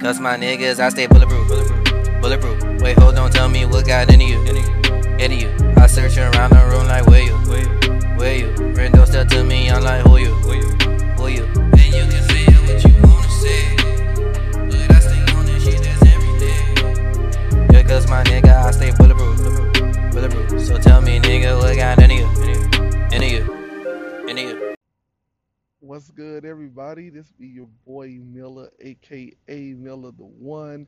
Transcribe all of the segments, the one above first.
Cause my niggas, I stay bulletproof. Bulletproof. Wait, hold on, tell me what got into you. Into you. I search around the room like, where you? Where you? Friend don't step to me, I'm like, who you? Who you? And you can say what you wanna say. But I stay on this shit, that's everything. Yeah, cause my nigga, I stay bulletproof. Bulletproof. So tell me, nigga, what got into you? Into you. What's good, everybody? This be your boy Miller, aka Miller the One,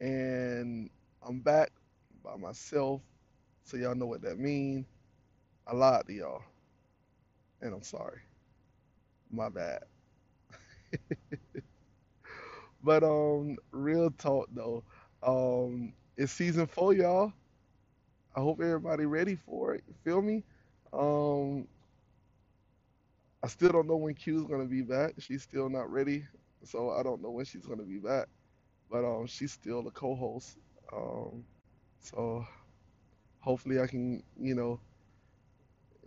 and I'm back by myself, so y'all know what that mean. I lied to y'all, and I'm sorry. My bad. But um, real talk though, um, it's season four, y'all. I hope everybody ready for it. Feel me? Um, I still don't know when Q's gonna be back. She's still not ready, so I don't know when she's gonna be back. But um, she's still the co-host. Um, so hopefully I can, you know,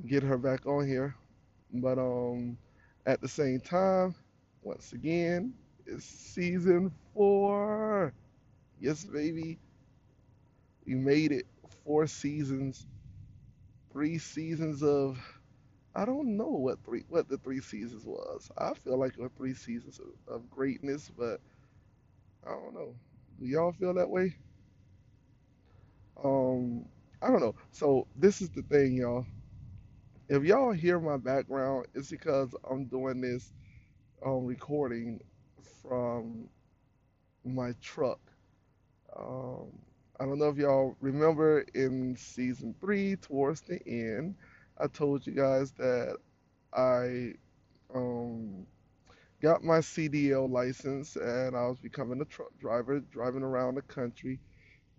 get her back on here. But um, at the same time, once again, it's season four. Yes, baby, we made it. Four seasons, three seasons of I don't know what three what the three seasons was. I feel like it was three seasons of, of greatness, but I don't know. Do y'all feel that way? Um, I don't know. So this is the thing, y'all. If y'all hear my background, it's because I'm doing this um recording from my truck. Um, I don't know if y'all remember in season three, towards the end, I told you guys that I um got my CDL license and I was becoming a truck driver, driving around the country,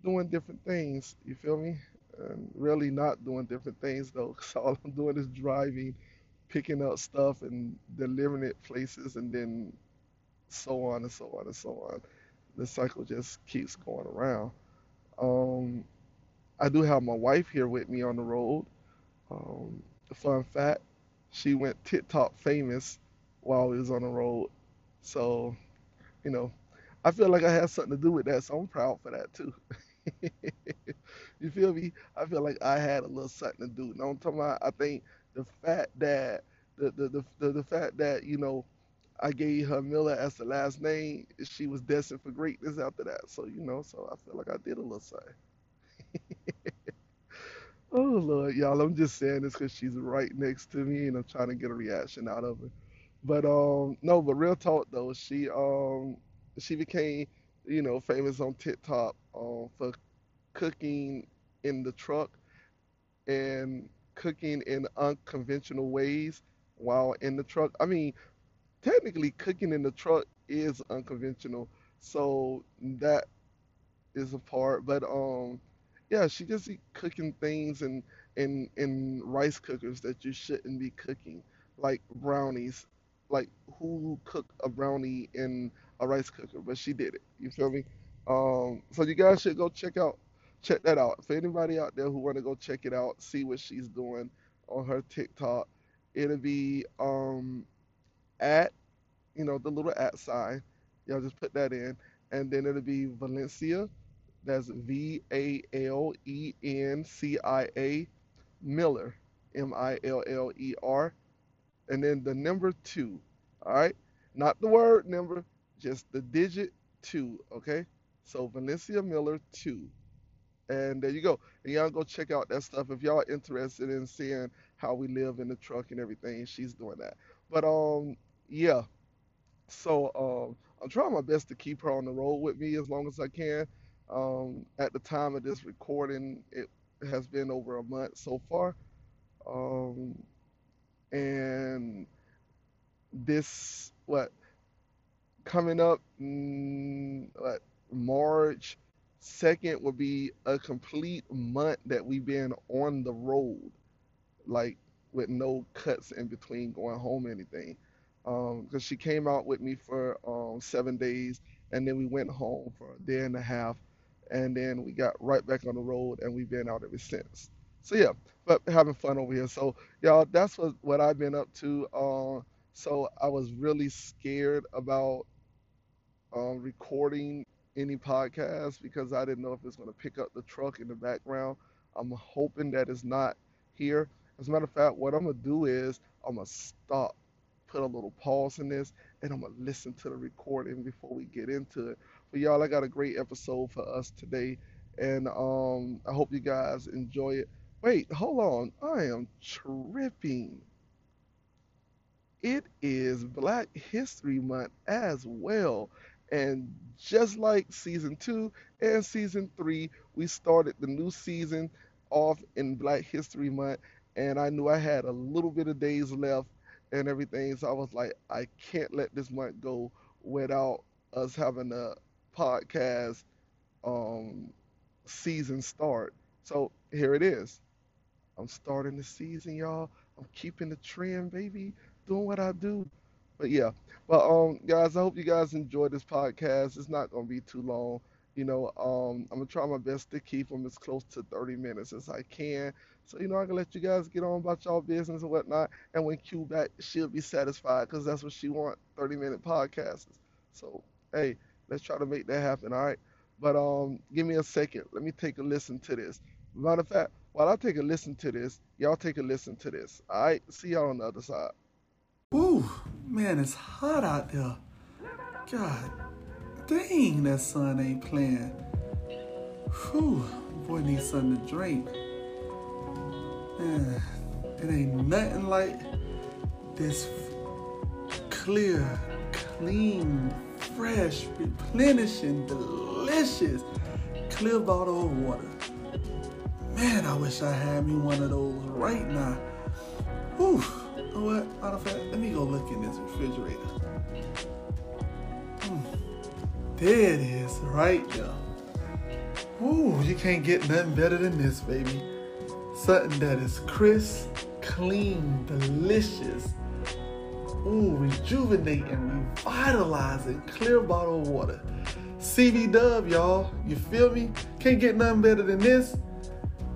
doing different things. You feel me? And really not doing different things though, 'cause all I'm doing is driving, picking up stuff and delivering it places, and then so on and so on and so on. The cycle just keeps going around. Um, I do have my wife here with me on the road. Um, fun fact, she went TikTok famous while we was on the road. So, you know, I feel like I had something to do with that, so I'm proud for that too. You feel me? I feel like I had a little something to do. Now I'm talking about I think the fact that the the, the, the, the fact that, you know, I gave her Miller as the last name, she was destined for greatness after that. So, you know, so I feel like I did a little something. Oh Lord, y'all, I'm just saying this because she's right next to me and I'm trying to get a reaction out of her. But um no, but real talk though, she um she became, you know, famous on TikTok um for cooking in the truck and cooking in unconventional ways while in the truck. I mean, technically cooking in the truck is unconventional. So that is a part, but um, yeah, she just be cooking things in in in rice cookers that you shouldn't be cooking, like brownies. Like who cook a brownie in a rice cooker? But she did it. You feel me? Um, so you guys should go check out check that out. For anybody out there who want to go check it out, see what she's doing on her TikTok, it'll be um at you know the little at sign. Y'all just put that in, and then it'll be Valencia that's V A L E N C I A Miller, M I L L E R, and then the number two. All right, not the word number, just the digit two. Okay, so Valencia Miller two, and there you go. And y'all go check out that stuff if y'all are interested in seeing how we live in the truck and everything. She's doing that. But um, yeah. So um, I'm trying my best to keep her on the road with me as long as I can. Um, at the time of this recording, it has been over a month so far. Um, and this, what, coming up, mm, what, March 2nd will be a complete month that we've been on the road, like with no cuts in between going home anything. Um, because she came out with me for um seven days, and then we went home for a day and a half, and then we got right back on the road, and we've been out ever since. So yeah, but having fun over here. So y'all, that's what what I've been up to. Uh, so I was really scared about um, recording any podcast because I didn't know if it's going to pick up the truck in the background. I'm hoping that it's not here. As a matter of fact, what I'm gonna do is I'm gonna stop, put a little pause in this, and I'm gonna listen to the recording before we get into it. But y'all, I got a great episode for us today, and um, I hope you guys enjoy it. Wait, hold on, I am tripping. It is Black History Month as well. And just like season two and season three, we started the new season off in Black History Month. And I knew I had a little bit of days left and everything. So I was like, I can't let this month go without us having a podcast um, season start. So here it is. I'm starting the season, y'all. I'm keeping the trend, baby. Doing what I do. But yeah. But um guys, I hope you guys enjoy this podcast. It's not gonna be too long. You know, um I'm gonna try my best to keep them as close to 30 minutes as I can. So, you know, I can let you guys get on about y'all business and whatnot. And when Q back, she'll be satisfied because that's what she want, 30 minute podcasts. So, hey, let's try to make that happen, all right? But um give me a second. Let me take a listen to this. Matter of fact, while I take a listen to this, y'all take a listen to this. All right, see y'all on the other side. Woo, man, it's hot out there. God dang, that sun ain't playing. Whew, boy needs something to drink. Man, it ain't nothing like this clear, clean, fresh, replenishing, delicious, clear bottle of water. Man, I wish I had me one of those right now. Whew. You know what? Matter of fact, let me go look in this refrigerator. Hmm. There it is, right there. Ooh, you can't get nothing better than this, baby. Something that is crisp, clean, delicious. Ooh, rejuvenating, revitalizing, clear bottle of water. CB Dub, y'all. You feel me? Can't get nothing better than this.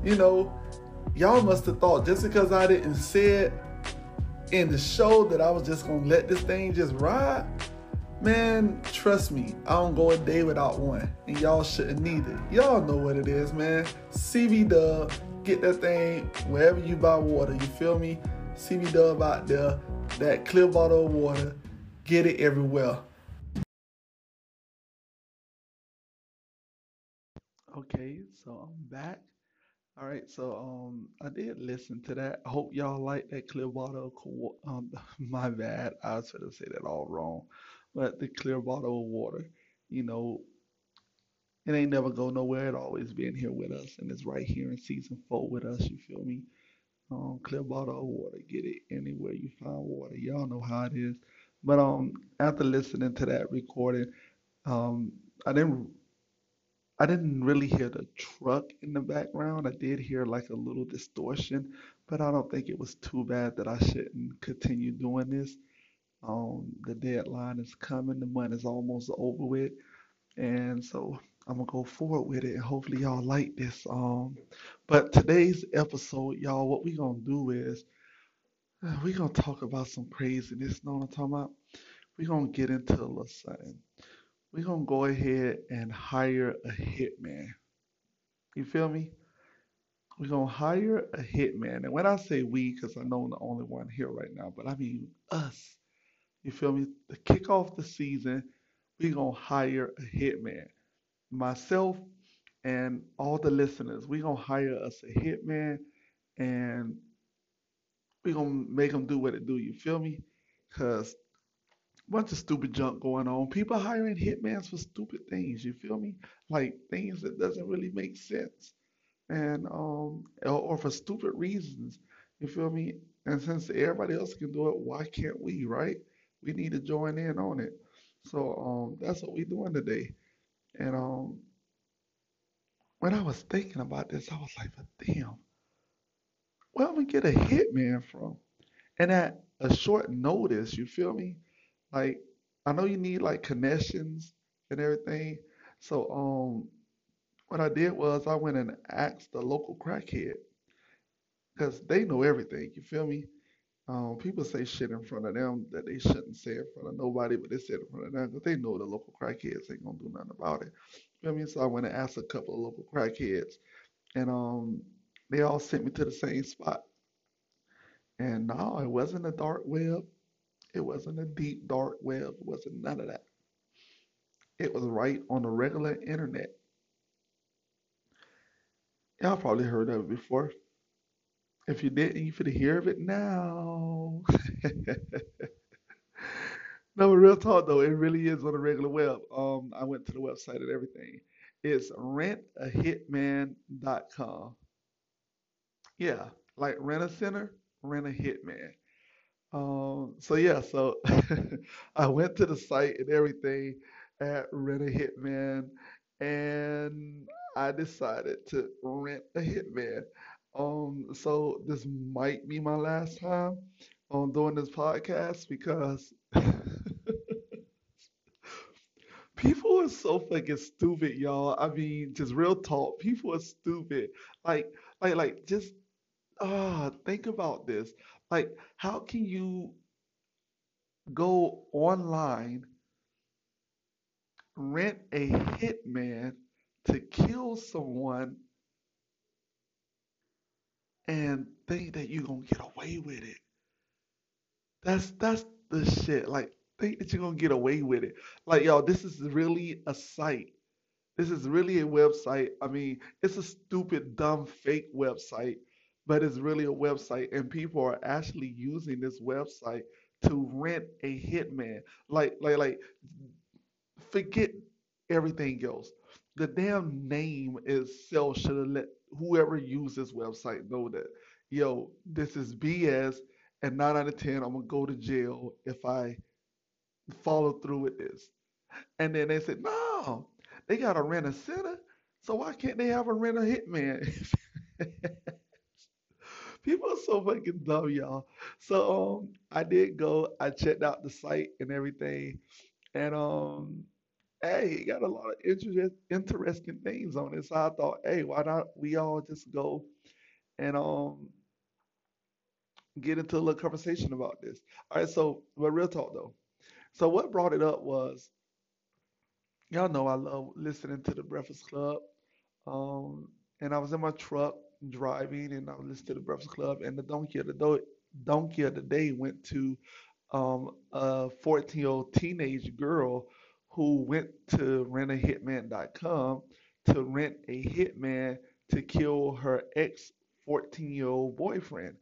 You know, y'all must have thought just because I didn't say it in the show that I was just gonna let this thing just ride. Man, trust me, I don't go a day without one, and y'all shouldn't neither. Y'all know what it is, man. CB Dub, get that thing wherever you buy water. You feel me? CB Dub out there, that clear bottle of water, get it everywhere. Okay, so I'm back. All right, so um, I did listen to that. I hope y'all like that clear bottle. Um, my bad, I was gonna say that all wrong, but the clear bottle of water. You know, it ain't never go nowhere. It always been here with us, and it's right here in season four with us. You feel me? Um, clear bottle of water. Get it anywhere you find water. Y'all know how it is. But um, after listening to that recording, um, I didn't I didn't really hear the truck in the background. I did hear like a little distortion, but I don't think it was too bad that I shouldn't continue doing this. Um, the deadline is coming, the month is almost over with, and so I'm gonna go forward with it, and hopefully y'all like this. Um, but today's episode, y'all, what we gonna do is uh, we gonna talk about some craziness. Know what I'm talking about? we gonna get into a little something. we gonna go ahead and hire a hitman. You feel me? We're gonna hire a hitman. And when I say we, because I know I'm the only one here right now, but I mean us. You feel me? To kick off the season, we're gonna hire a hitman. Myself and all the listeners, we're gonna hire us a hitman and we're gonna make them do what it do. You feel me? Cause bunch of stupid junk going on. People hiring hitmans for stupid things. You feel me? Like things that doesn't really make sense, and um, or, or for stupid reasons. You feel me? And since everybody else can do it, why can't we? Right? We need to join in on it. So um, that's what we're doing today. And um, when I was thinking about this, I was like, damn, where am I going to get a hitman from? And at a short notice, you feel me? Like, I know you need like connections and everything. So, um, what I did was I went and asked the local crackhead because they know everything. You feel me? Um, people say shit in front of them that they shouldn't say in front of nobody, but they said in front of them because they know the local crackheads ain't gonna do nothing about it. You I mean? So I went and asked a couple of local crackheads, and um, they all sent me to the same spot. And no, it wasn't a dark web. It wasn't a deep dark web. It wasn't none of that. It was right on the regular internet. Y'all probably heard of it before. If you didn't, you should hear of it now. No, but real talk though, it really is on the regular web. Um, I went to the website and everything. It's rentahitman.com. Yeah, like rent a center, rent a hitman. Um, so yeah, so I went to the site and everything at Rent a Hitman, and I decided to rent a hitman. Um, so this might be my last time on doing this podcast because people are so fucking stupid, y'all. I mean, just real talk. People are stupid. Like, like, like, just ah, think about this. Like, how can you go online, rent a hitman to kill someone, and think that you're gonna get away with it? That's that's the shit. Like, think that you're gonna get away with it. Like, y'all, this is really a site. This is really a website. I mean, it's a stupid, dumb, fake website, but it's really a website, and people are actually using this website to rent a hitman. Like, like, like, forget everything else. The damn name itself should have let whoever used this website know that, yo, this is BS, and nine out of ten, I'm gonna go to jail if I follow through with this. And then they said, no, they got to rent a center. So why can't they have a rent a hitman? People are so fucking dumb, y'all. So um, I did go. I checked out the site and everything, and um, hey, it got a lot of interest, interesting things on it. So I thought, hey, why not we all just go and um get into a little conversation about this? All right. So, but real talk though. So what brought it up was y'all know I love listening to the Breakfast Club. Um, and I was in my truck driving and I was listening to the Breakfast Club and the donkey of the do- donkey of the day went to um, a 14 year old teenage girl who went to rentahitman.com to rent a hitman to kill her ex 14 year old boyfriend.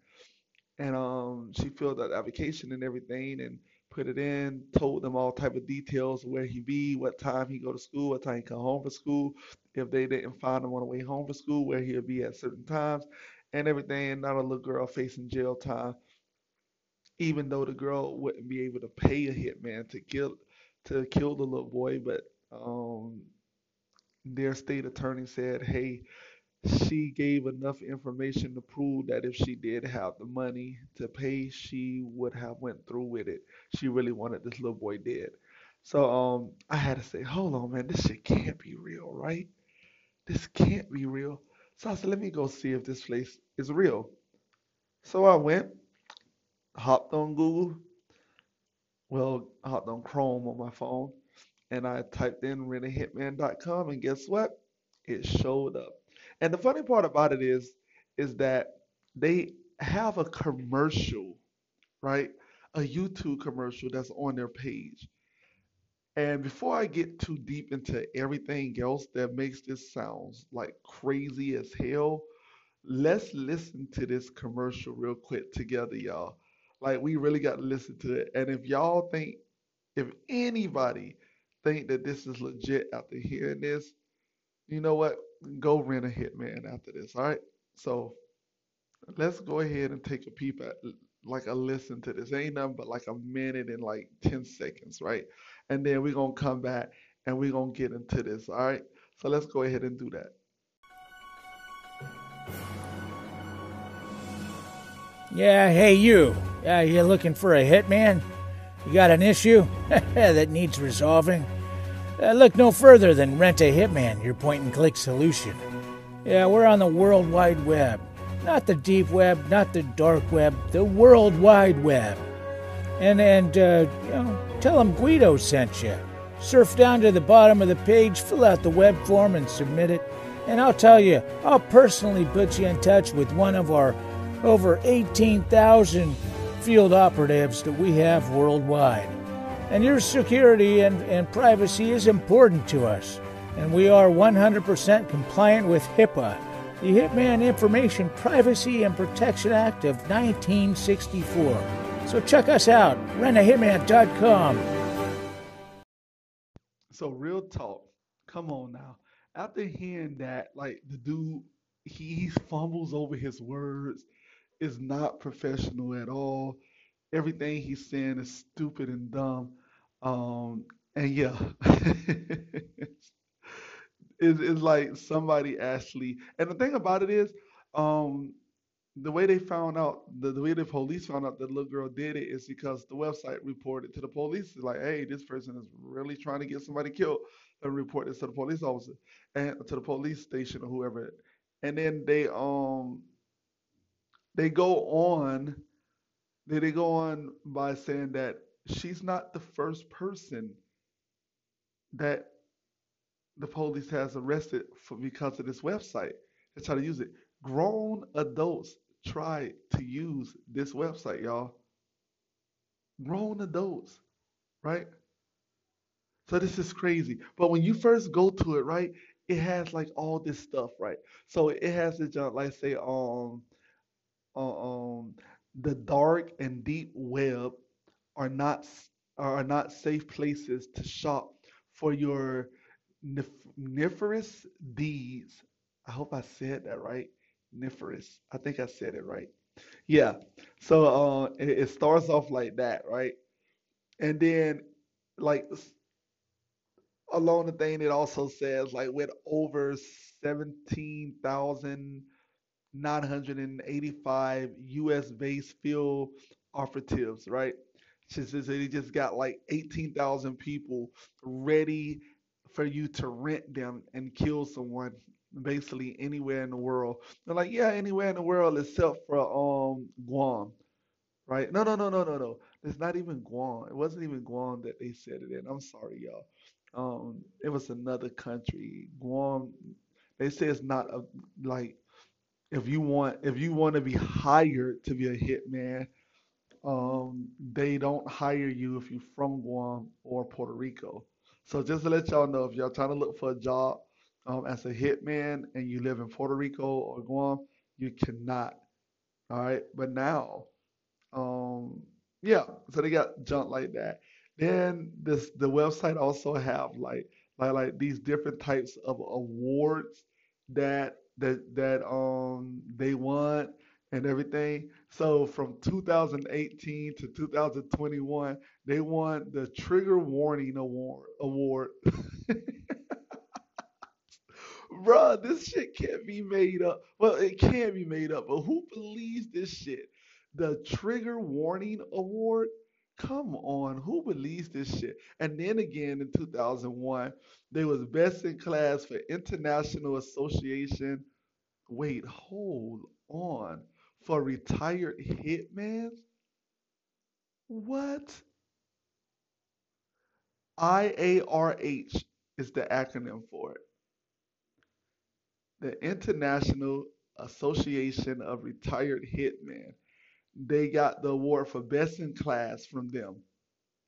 And um, she filled out the application and everything and put it in, told them all type of details where he be, what time he go to school, what time he come home from school, if they didn't find him on the way home from school, where he'll be at certain times, and everything. Not a little girl facing jail time, even though the girl wouldn't be able to pay a hitman to kill to kill the little boy, but um, their state attorney said, hey, she gave enough information to prove that if she did have the money to pay, she would have went through with it. She really wanted this little boy dead. So um, I had to say, hold on, man, this shit can't be real, right? This can't be real. So I said, let me go see if this place is real. So I went, hopped on Google, well, hopped on Chrome on my phone, and I typed in rentahitman.com, and guess what? It showed up. And the funny part about it is, is that they have a commercial, right? A YouTube commercial that's on their page. And before I get too deep into everything else that makes this sounds like crazy as hell, let's listen to this commercial real quick together, y'all. Like we really got to listen to it. And if y'all think, if anybody think that this is legit after hearing this, you know what? Go rent a hitman after this. All right. So let's go ahead and take a peep at like a listen to this. Ain't nothing but like a minute and like 10 seconds, right? And then we're gonna come back and we're gonna get into this. All right. So let's go ahead and do that. Yeah, hey you. Yeah, you're looking for a hitman? You got an issue that needs resolving? Uh, look no further than Rent a Hitman, your point and click solution. Yeah, we're on the World Wide Web. Not the deep web, not the dark web, the world wide web. And and uh, you know, tell them Guido sent you. Surf down to the bottom of the page, fill out the web form, and submit it. And I'll tell you, I'll personally put you in touch with one of our over 18,000 field operatives that we have worldwide. And your security and, and privacy is important to us. And we are 100% compliant with HIPAA, the Hitman Information Privacy and Protection Act of 1964. So check us out, rentahitman.com. So real talk, come on now. After hearing that, like the dude, he, he fumbles over his words, is not professional at all. Everything he's saying is stupid and dumb. Um, and yeah, it's, it's like somebody actually. And the thing about it is, um, the way they found out, the, the way the police found out that the little girl did it is because the website reported to the police. Like, hey, this person is really trying to get somebody killed. And report this to the police officer and to the police station or whoever. And then they um they go on they, they go on by saying that she's not the first person that the police has arrested for because of this website. They try to use it. Grown adults try to use this website, y'all. Grown adults, right? So this is crazy. But when you first go to it, right, it has like all this stuff, right? So it has the junk, like say, um, um, the dark and deep web are not are not safe places to shop for your nefarious deeds. I hope I said that right. Nefarious. I think I said it right. Yeah. So uh, it, it starts off like that, right? And then like along the thing, it also says like with over seventeen thousand 985 US based field operatives, right? She says they just got like 18,000 people ready for you to rent them and kill someone basically anywhere in the world. They're like, yeah, anywhere in the world except for um Guam, right? No, no, no, no, no, no. It's not even Guam. It wasn't even Guam that they said it in. I'm sorry, y'all. Um, it was another country. Guam. They say it's not a like if you want if you want to be hired to be a hitman, um, they don't hire you if you're from Guam or Puerto Rico. So just to let y'all know, if y'all trying to look for a job um, as a hitman and you live in Puerto Rico or Guam, you cannot. All right, but now, um, yeah, so they got junk like that. Then this the website also have like like like these different types of awards that that that um they won and everything. So from 2018 to 2021, they won the Trigger Warning Award. Award. Bruh, this shit can't be made up. Well, it can be made up, but who believes this shit? The Trigger Warning Award? Come on, who believes this shit? And then again in 2001, they was best in class for International Association Wait, hold on. For retired hitman? What? IARH is the acronym for it. The International Association of Retired Hitmen. They got the award for best in class from them.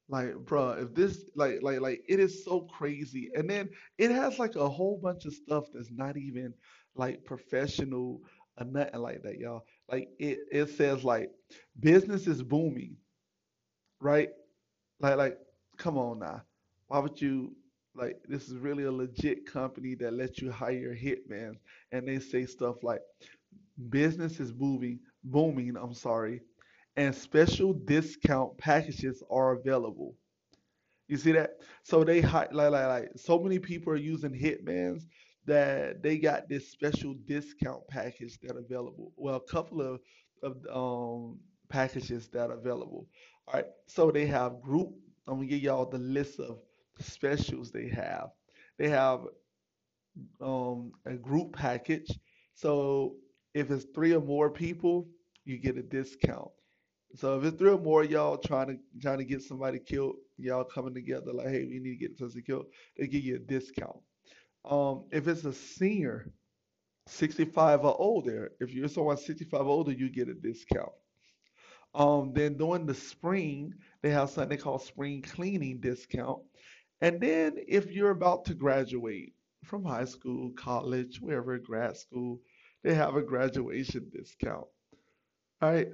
Like, bro, if this like like like it is so crazy. And then it has like a whole bunch of stuff that's not even like professional or nothing like that, y'all. Like it, it says like business is booming, right? Like like come on now. Why would you like this is really a legit company that lets you hire hitmen and they say stuff like business is booming booming, I'm sorry, and special discount packages are available. You see that? So they like like like so many people are using hitmans that they got this special discount package that available. Well, a couple of, of um, packages that are available. All right, so they have group. I'm gonna give y'all the list of specials they have. They have um, a group package. So If it's three or more people, you get a discount. So if it's three or more y'all trying to trying to get somebody killed, y'all coming together like, hey, we need to get person killed, they give you a discount. Um, if it's a senior, 65 or older, if you're someone 65 or older, you get a discount. Um, then during the spring, they have something they call spring cleaning discount. And then if you're about to graduate from high school, college, wherever, grad school, they have a graduation discount. All right.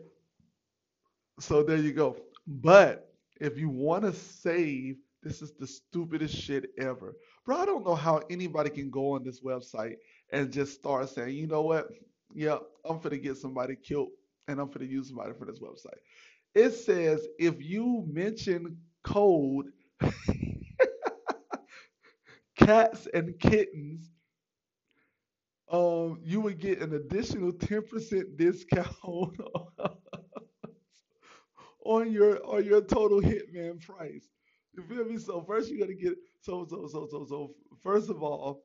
So there you go. But if you want to save, this is the stupidest shit ever. Bro, I don't know how anybody can go on this website and just start saying, you know what? Yeah, I'm finna get somebody killed and I'm finna use somebody for this website. It says if you mention code cats and kittens, um, you would get an additional 10% discount on your on your total hitman price. You feel me? So first you gotta get so so so so so first of all,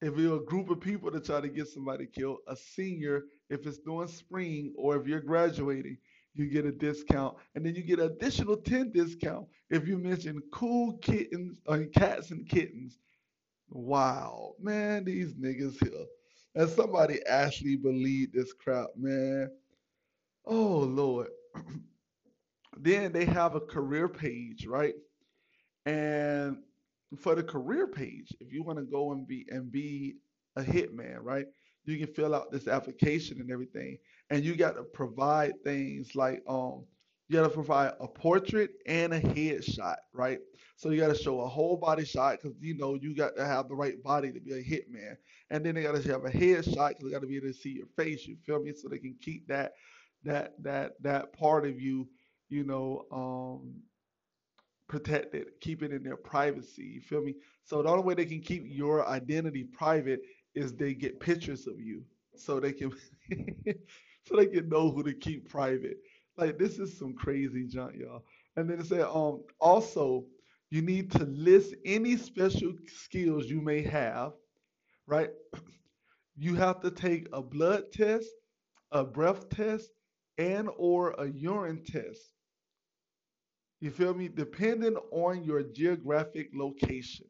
if you're a group of people to try to get somebody killed, a senior, if it's during spring or if you're graduating, you get a discount, and then you get an additional 10 discount if you mention cool kittens or cats and kittens. Wow, man, these niggas here. And somebody actually believed this crap, man. Oh Lord. then they have a career page, right? And for the career page, if you want to go and be and be a hitman, right? You can fill out this application and everything, and you got to provide things like um, you got to provide a portrait and a headshot, right? So you got to show a whole body shot because you know you got to have the right body to be a hitman, and then they got to have a headshot because they got to be able to see your face. You feel me? So they can keep that that that that part of you, you know, um, protected, keep it in their privacy. You feel me? So the only way they can keep your identity private is they get pictures of you, so they can so they can know who to keep private. Like this is some crazy junk, y'all. And then it said, um, also you need to list any special skills you may have, right? You have to take a blood test, a breath test, and or a urine test. You feel me? Depending on your geographic location.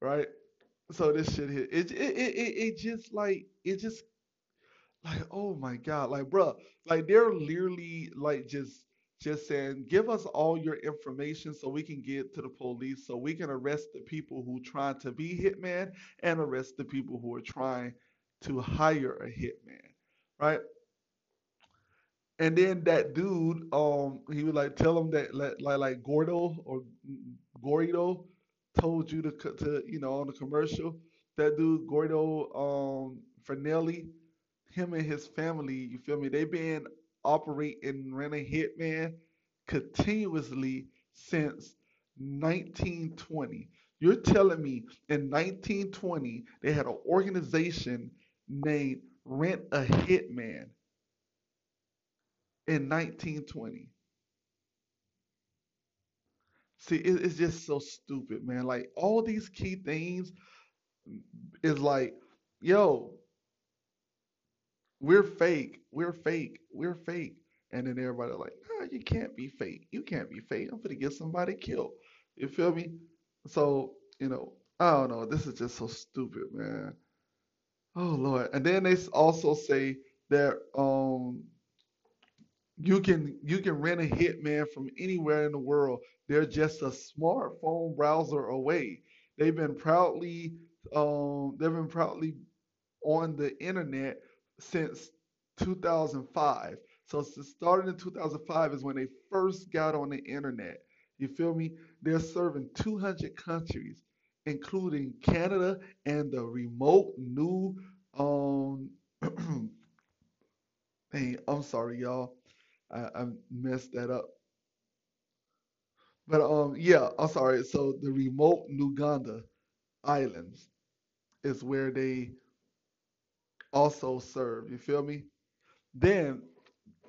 Right? So this shit here, it it it, it, just like it just like oh my god, like bruh, like they're literally like just just saying, give us all your information so we can get to the police, so we can arrest the people who trying to be hitman and arrest the people who are trying to hire a hitman, right? And then that dude, um, he would like tell him that like like, Gordo or Gordo told you to to you know on the commercial. That dude Gordo um Fernelli, him and his family, you feel me? they've been operating running Hitman continuously since 1920. You're telling me in 1920 they had an organization named Rent a Hitman in 1920. See, it, it's just so stupid, man. Like all these key things is like, yo, we're fake, we're fake, we're fake. And then everybody like, nah, you can't be fake. You can't be fake. I'm gonna get somebody killed. You feel me? So, you know, I don't know. This is just so stupid, man. Oh Lord. And then they also say that um you can you can rent a hitman from anywhere in the world. They're just a smartphone browser away. They've been proudly um they've been proudly on the internet since 2005. So started in 2005 is when they first got on the internet. You feel me? They're serving 200 countries, including Canada and the remote new um. hey, I'm sorry, y'all. I, I messed that up. But um, yeah, I'm sorry. So the remote Uganda Islands is where they also serve. You feel me? Then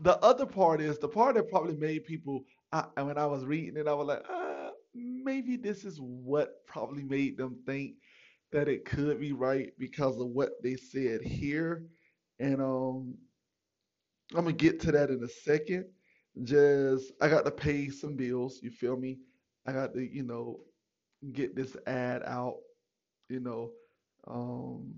the other part is the part that probably made people. I, when I was reading it, I was like, ah, maybe this is what probably made them think that it could be right because of what they said here. And um I'm gonna get to that in a second. Just I got to pay some bills, you feel me? I got to, you know, get this ad out, you know. Um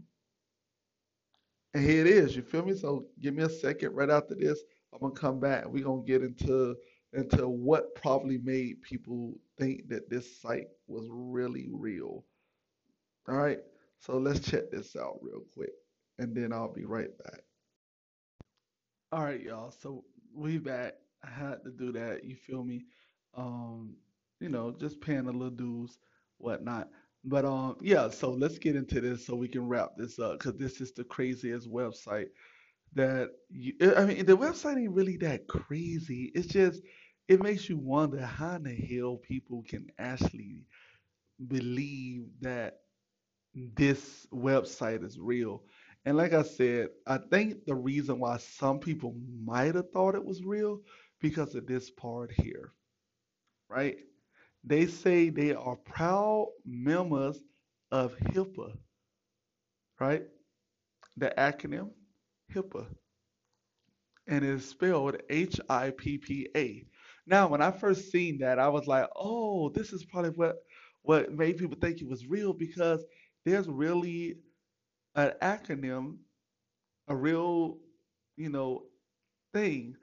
and here it is, you feel me? So give me a second right after this. I'm gonna come back and we're gonna get into into what probably made people think that this site was really real. All right, so let's check this out real quick, and then I'll be right back. All right, y'all. So we back. I had to do that. You feel me? Um, you know, just paying a little dues, whatnot. But um, yeah. So let's get into this so we can wrap this up because this is the craziest website that you. I mean, the website ain't really that crazy. It's just it makes you wonder how in the hell people can actually believe that this website is real. And like I said, I think the reason why some people might have thought it was real because of this part here, right? They say they are proud members of HIPAA, right? The acronym HIPAA, and it's spelled H I P P A. Now, when I first seen that, I was like, "Oh, this is probably what what made people think it was real because there's really an acronym, a real, you know, thing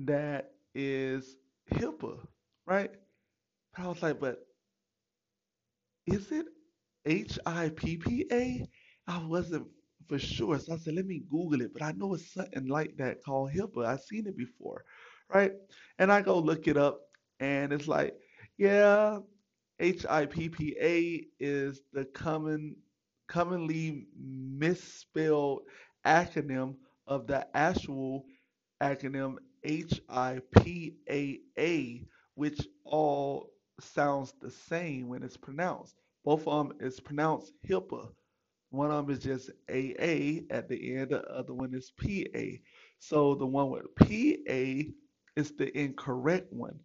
that is HIPAA, right? But I was like, but is it H I P P A? I wasn't for sure. So I said, let me Google it. But I know it's something like that called HIPAA. I've seen it before, right? And I go look it up, and it's like, yeah, HIPPA is the common commonly misspelled acronym of the actual acronym HIPAA, which all sounds the same when it's pronounced. Both of them is pronounced HIPAA. One of them is just AA at the end, the other one is PA. So the one with PA is the incorrect one.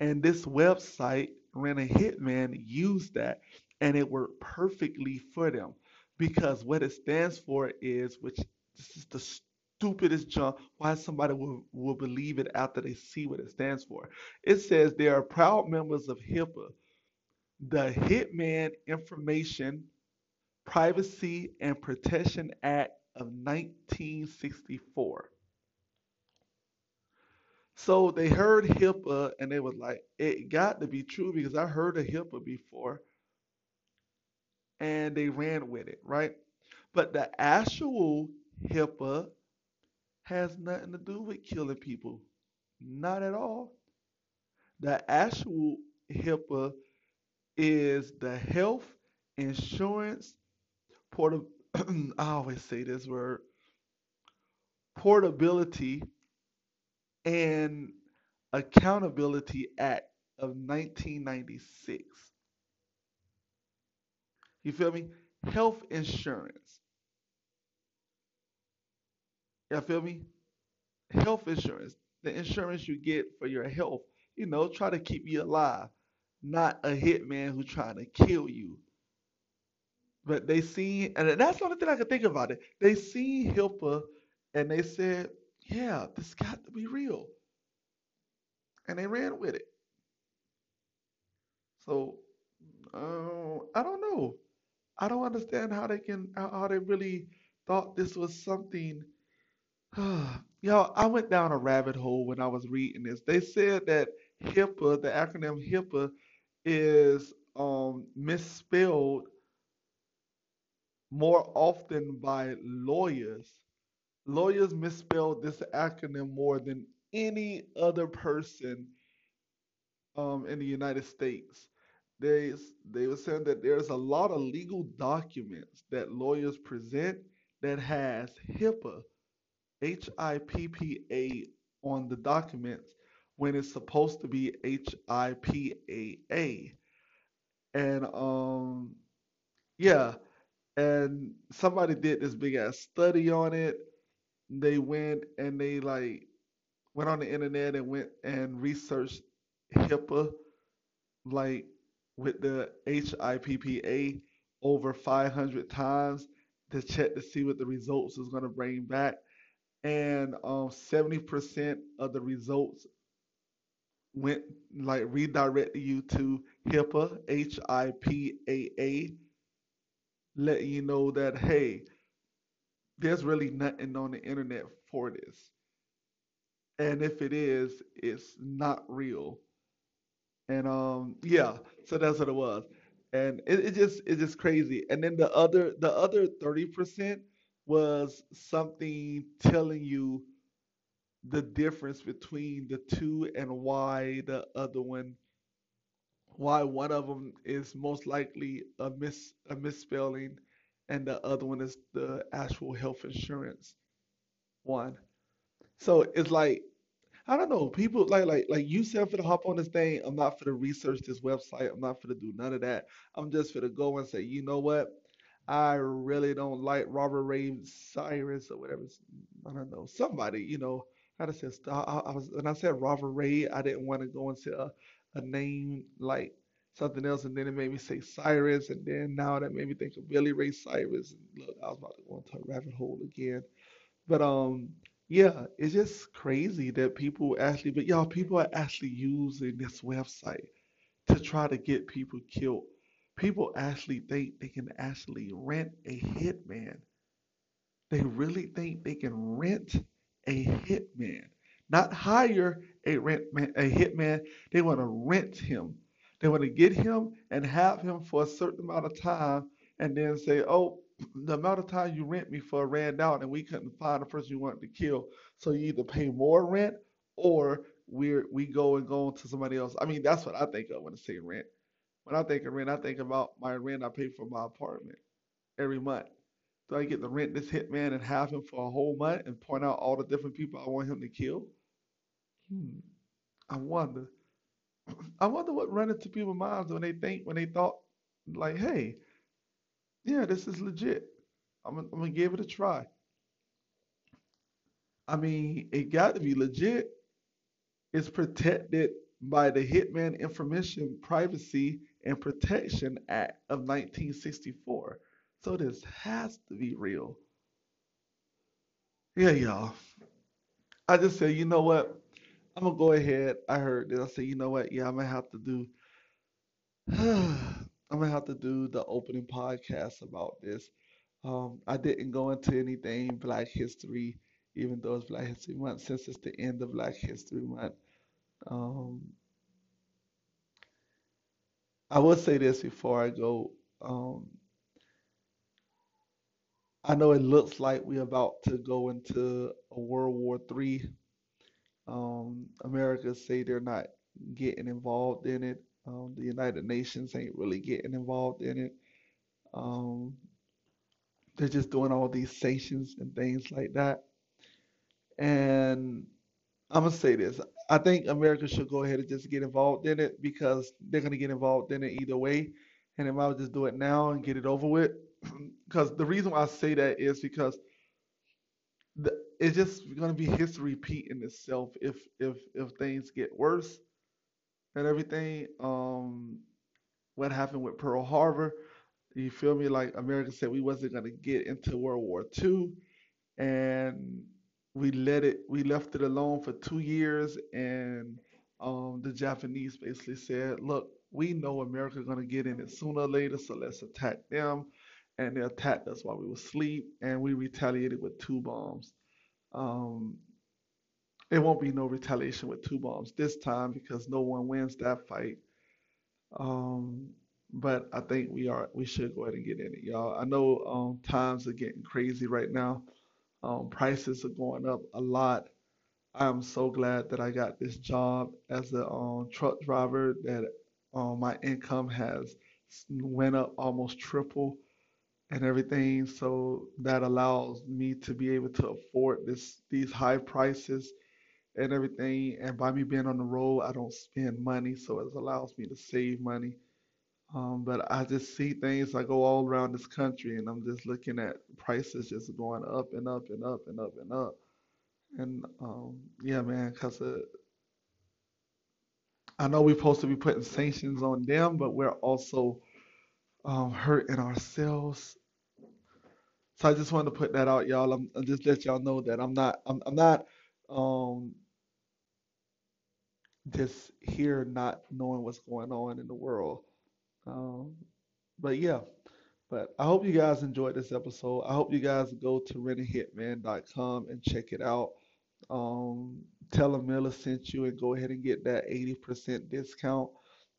And this website, Rent a Hitman, used that and it worked perfectly for them because what it stands for is, which this is the stupidest junk, why somebody will, will believe it after they see what it stands for. It says they are proud members of HIPAA, the Hitman Information Privacy and Protection Act of 1964. So they heard HIPAA and they was like, it got to be true because I heard of HIPAA before. And they ran with it, right? But the actual HIPAA has nothing to do with killing people. Not at all. The actual HIPAA is the health insurance portable I always say this word portability and Accountability Act of 1996. You feel me? Health insurance. You feel me? Health insurance. The insurance you get for your health. You know, try to keep you alive. Not a hitman who's trying to kill you. But they see, and that's the only thing I can think about it. They see HIPAA and they said, yeah, this got to be real. And they ran with it. So uh, I don't know. I don't understand how they can how they really thought this was something. Y'all, I went down a rabbit hole when I was reading this. They said that HIPAA, the acronym HIPAA, is um, misspelled more often by lawyers Lawyers misspell this acronym more than any other person um, in the United States. They, they were saying that there's a lot of legal documents that lawyers present that has HIPAA, H-I-P-P-A on the documents when it's supposed to be H-I-P-A-A. And um, yeah, and somebody did this big ass study on it they went and they like went on the internet and went and researched HIPAA, like with the HIPPA, over 500 times to check to see what the results is going to bring back. And um, 70% of the results went like redirected you to HIPAA, H I P A A, letting you know that, hey, there's really nothing on the internet for this. And if it is, it's not real. And um, yeah, so that's what it was. And it, it just it's just crazy. And then the other the other 30% was something telling you the difference between the two and why the other one why one of them is most likely a mis a misspelling and the other one is the actual health insurance one. So it's like I don't know, people like like like you said for to hop on this thing. I'm not for to research this website. I'm not for to do none of that. I'm just for to go and say, you know what? I really don't like Robert Ray Cyrus or whatever. I don't know somebody. You know, I just said I, I was when I said Robert Ray, I didn't want to go into a, a name like something else, and then it made me say Cyrus, and then now that made me think of Billy Ray Cyrus. And look, I was about to go into a rabbit hole again, but um, yeah, it's just crazy that people actually, but y'all, people are actually using this website to try to get people killed. People actually think they can actually rent a hitman. They really think they can rent a hitman, not hire a rent man, a hitman. They want to rent him. They want to get him and have him for a certain amount of time, and then say, "Oh, the amount of time you rent me for ran out, and we couldn't find the person you wanted to kill. So you either pay more rent, or we we go and go on to somebody else. I mean, that's what I think of when I say rent. When I think of rent, I think about my rent I pay for my apartment every month. Do I get to rent this hitman and have him for a whole month and point out all the different people I want him to kill? Hmm. I wonder. I wonder what run into people's minds when they think when they thought like, hey, yeah, this is legit. I'm I'm gonna give it a try. I mean, it got to be legit. It's protected by the Hitman Information Privacy and Protection Act of 1964. So this has to be real. Yeah, y'all. I just said, you know what? I'm gonna go ahead. I heard this. I said, you know what? Yeah, I'm gonna have to do. I'm gonna have to do the opening podcast about this. Um, I didn't go into anything Black History, even though it's Black History Month, since it's the end of Black History Month. Um, I will say this before I go. Um, I know it looks like we're about to go into a World War III. Um, America say they're not getting involved in it. Um, the United Nations ain't really getting involved in it. Um, they're just doing all these sanctions and things like that. And I'm gonna say this: I think America should go ahead and just get involved in it because they're gonna get involved in it either way, and they might just do it now and get it over with. Because the reason why I say that is because the, it's just gonna be history repeating itself if if if things get worse and everything. Um, what happened with Pearl Harbor? You feel me? Like America said, we wasn't gonna get into World War II, and we let it. We left it alone for two years, and um, the Japanese basically said, "Look, we know America's gonna get in it sooner or later, so let's attack them." And they attacked us while we were asleep, and we retaliated with two bombs. Um, it won't be no retaliation with two bombs this time because no one wins that fight. Um, but I think we are we should go ahead and get in it, y'all. I know um, times are getting crazy right now. Um, prices are going up a lot. I am so glad that I got this job as a um, truck driver. That um, my income has went up almost triple and everything. So that allows me to be able to afford this these high prices and everything. And by me being on the road, I don't spend money, so it allows me to save money. Um, but I just see things. I go all around this country, and I'm just looking at prices just going up and up and up and up and up. And um, yeah, man, cause uh, I know we're supposed to be putting sanctions on them, but we're also um, hurting ourselves. So I just wanted to put that out, y'all. I'm, I'm just let y'all know that I'm not I'm, I'm not um just here not knowing what's going on in the world. Um, but yeah, but I hope you guys enjoyed this episode. I hope you guys go to rentahitman.com and check it out. Um, tell them Miller sent you and go ahead and get that 80% discount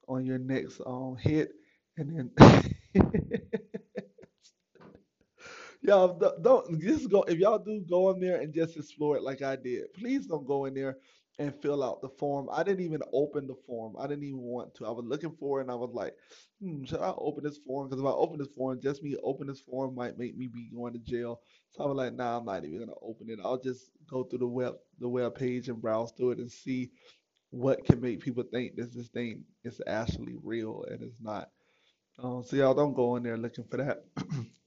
on your next um hit. And then y'all don't, don't just go if y'all do go in there and just explore it like I did. Please don't go in there and fill out the form. I didn't even open the form. I didn't even want to. I was looking for it and I was like, hmm, should I open this form? Because if I open this form, just me open this form might make me be going to jail. So I was like, nah, I'm not even gonna open it. I'll just go through the web the web page and browse through it and see what can make people think this this thing is actually real and it's not. Um, so y'all don't go in there looking for that.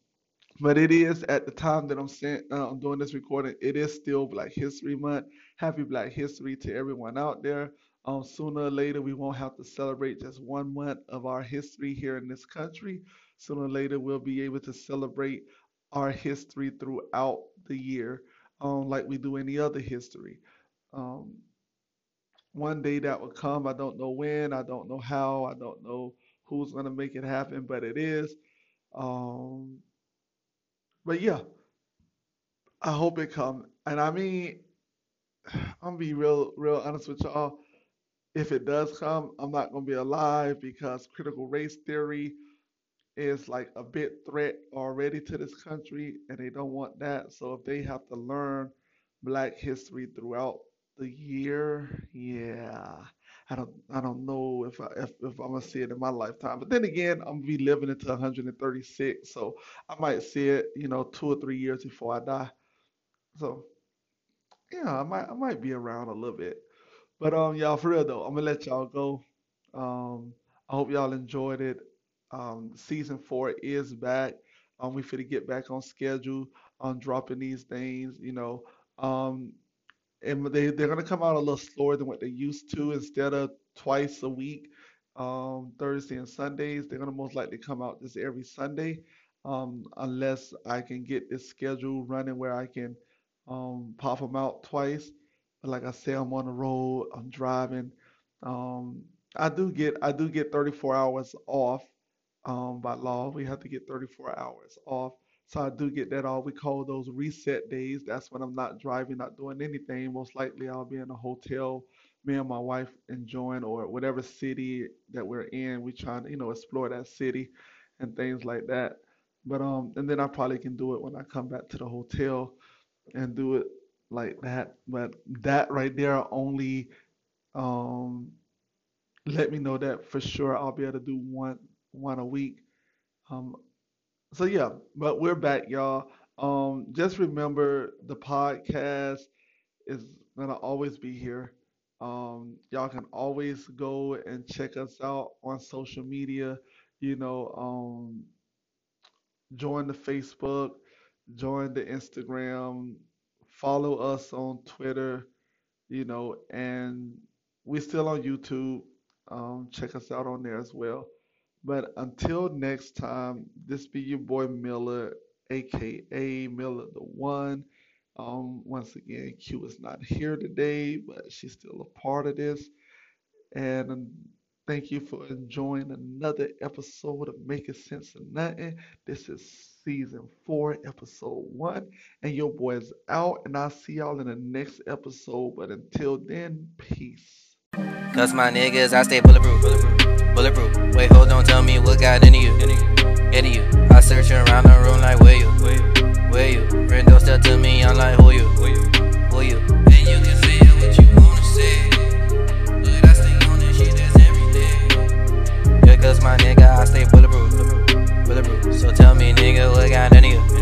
But it is at the time that I'm saying uh, I'm doing this recording. It is still Black History Month. Happy Black History to everyone out there. Um, sooner or later, we won't have to celebrate just one month of our history here in this country. Sooner or later, we'll be able to celebrate our history throughout the year, um, like we do any other history. Um, one day that will come. I don't know when. I don't know how. I don't know who's gonna make it happen, but it is. Um, but yeah, I hope it come. And I mean, I'm gonna be real, real honest with y'all. If it does come, I'm not gonna be alive because critical race theory is like a big threat already to this country, and they don't want that. So if they have to learn Black history throughout the year, yeah, I don't, I don't know if I, if, if I'm gonna see it in my lifetime. But then again, I'm gonna be living into 136, so I might see it, you know, two or three years before I die. So yeah, I might, I might be around a little bit. But um, y'all, for real though, I'm gonna let y'all go. Um, I hope y'all enjoyed it. Um, season four is back. Um, we finna get back on schedule on dropping these things. You know, um, and they they're gonna come out a little slower than what they used to. Instead of twice a week, um, Thursday and Sundays, they're gonna most likely come out just every Sunday, um, unless I can get this schedule running where I can um, pop them out twice. But like I say, I'm on the road. I'm driving. Um, I do get I do get 34 hours off um, by law. We have to get 34 hours off. So I do get that all we call those reset days. That's when I'm not driving, not doing anything. Most likely I'll be in a hotel, me and my wife enjoying or whatever city that we're in. We trying to, you know, explore that city and things like that. But um and then I probably can do it when I come back to the hotel and do it like that. But that right there only um let me know that for sure I'll be able to do one one a week. Um, so yeah, but we're back, y'all. Um, just remember the podcast is gonna always be here. Um, y'all can always go and check us out on social media. You know, um, join the Facebook, join the Instagram, follow us on Twitter. You know, and we're still on YouTube. Um, check us out on there as well. But until next time, this be your boy Miller, aka Miller the One. Um, once again, Q is not here today, but she's still a part of this. And um, thank you for enjoying another episode of Making Sense of Nothing. This is season four, episode one. And your boy is out, and I'll see y'all in the next episode. But until then, peace. Cause my niggas, I stay bulletproof. Bulletproof. bulletproof. Wait, hold on, tell me what got into you. Into you. I search around the room like where you? Where you? Rendo step to me, I'm like who you? Who you? And you can say what you wanna say. But I stay on this shit, that's every day. Yeah, cause my nigga, I stay bulletproof. Bulletproof. So tell me, nigga, what got? Into you.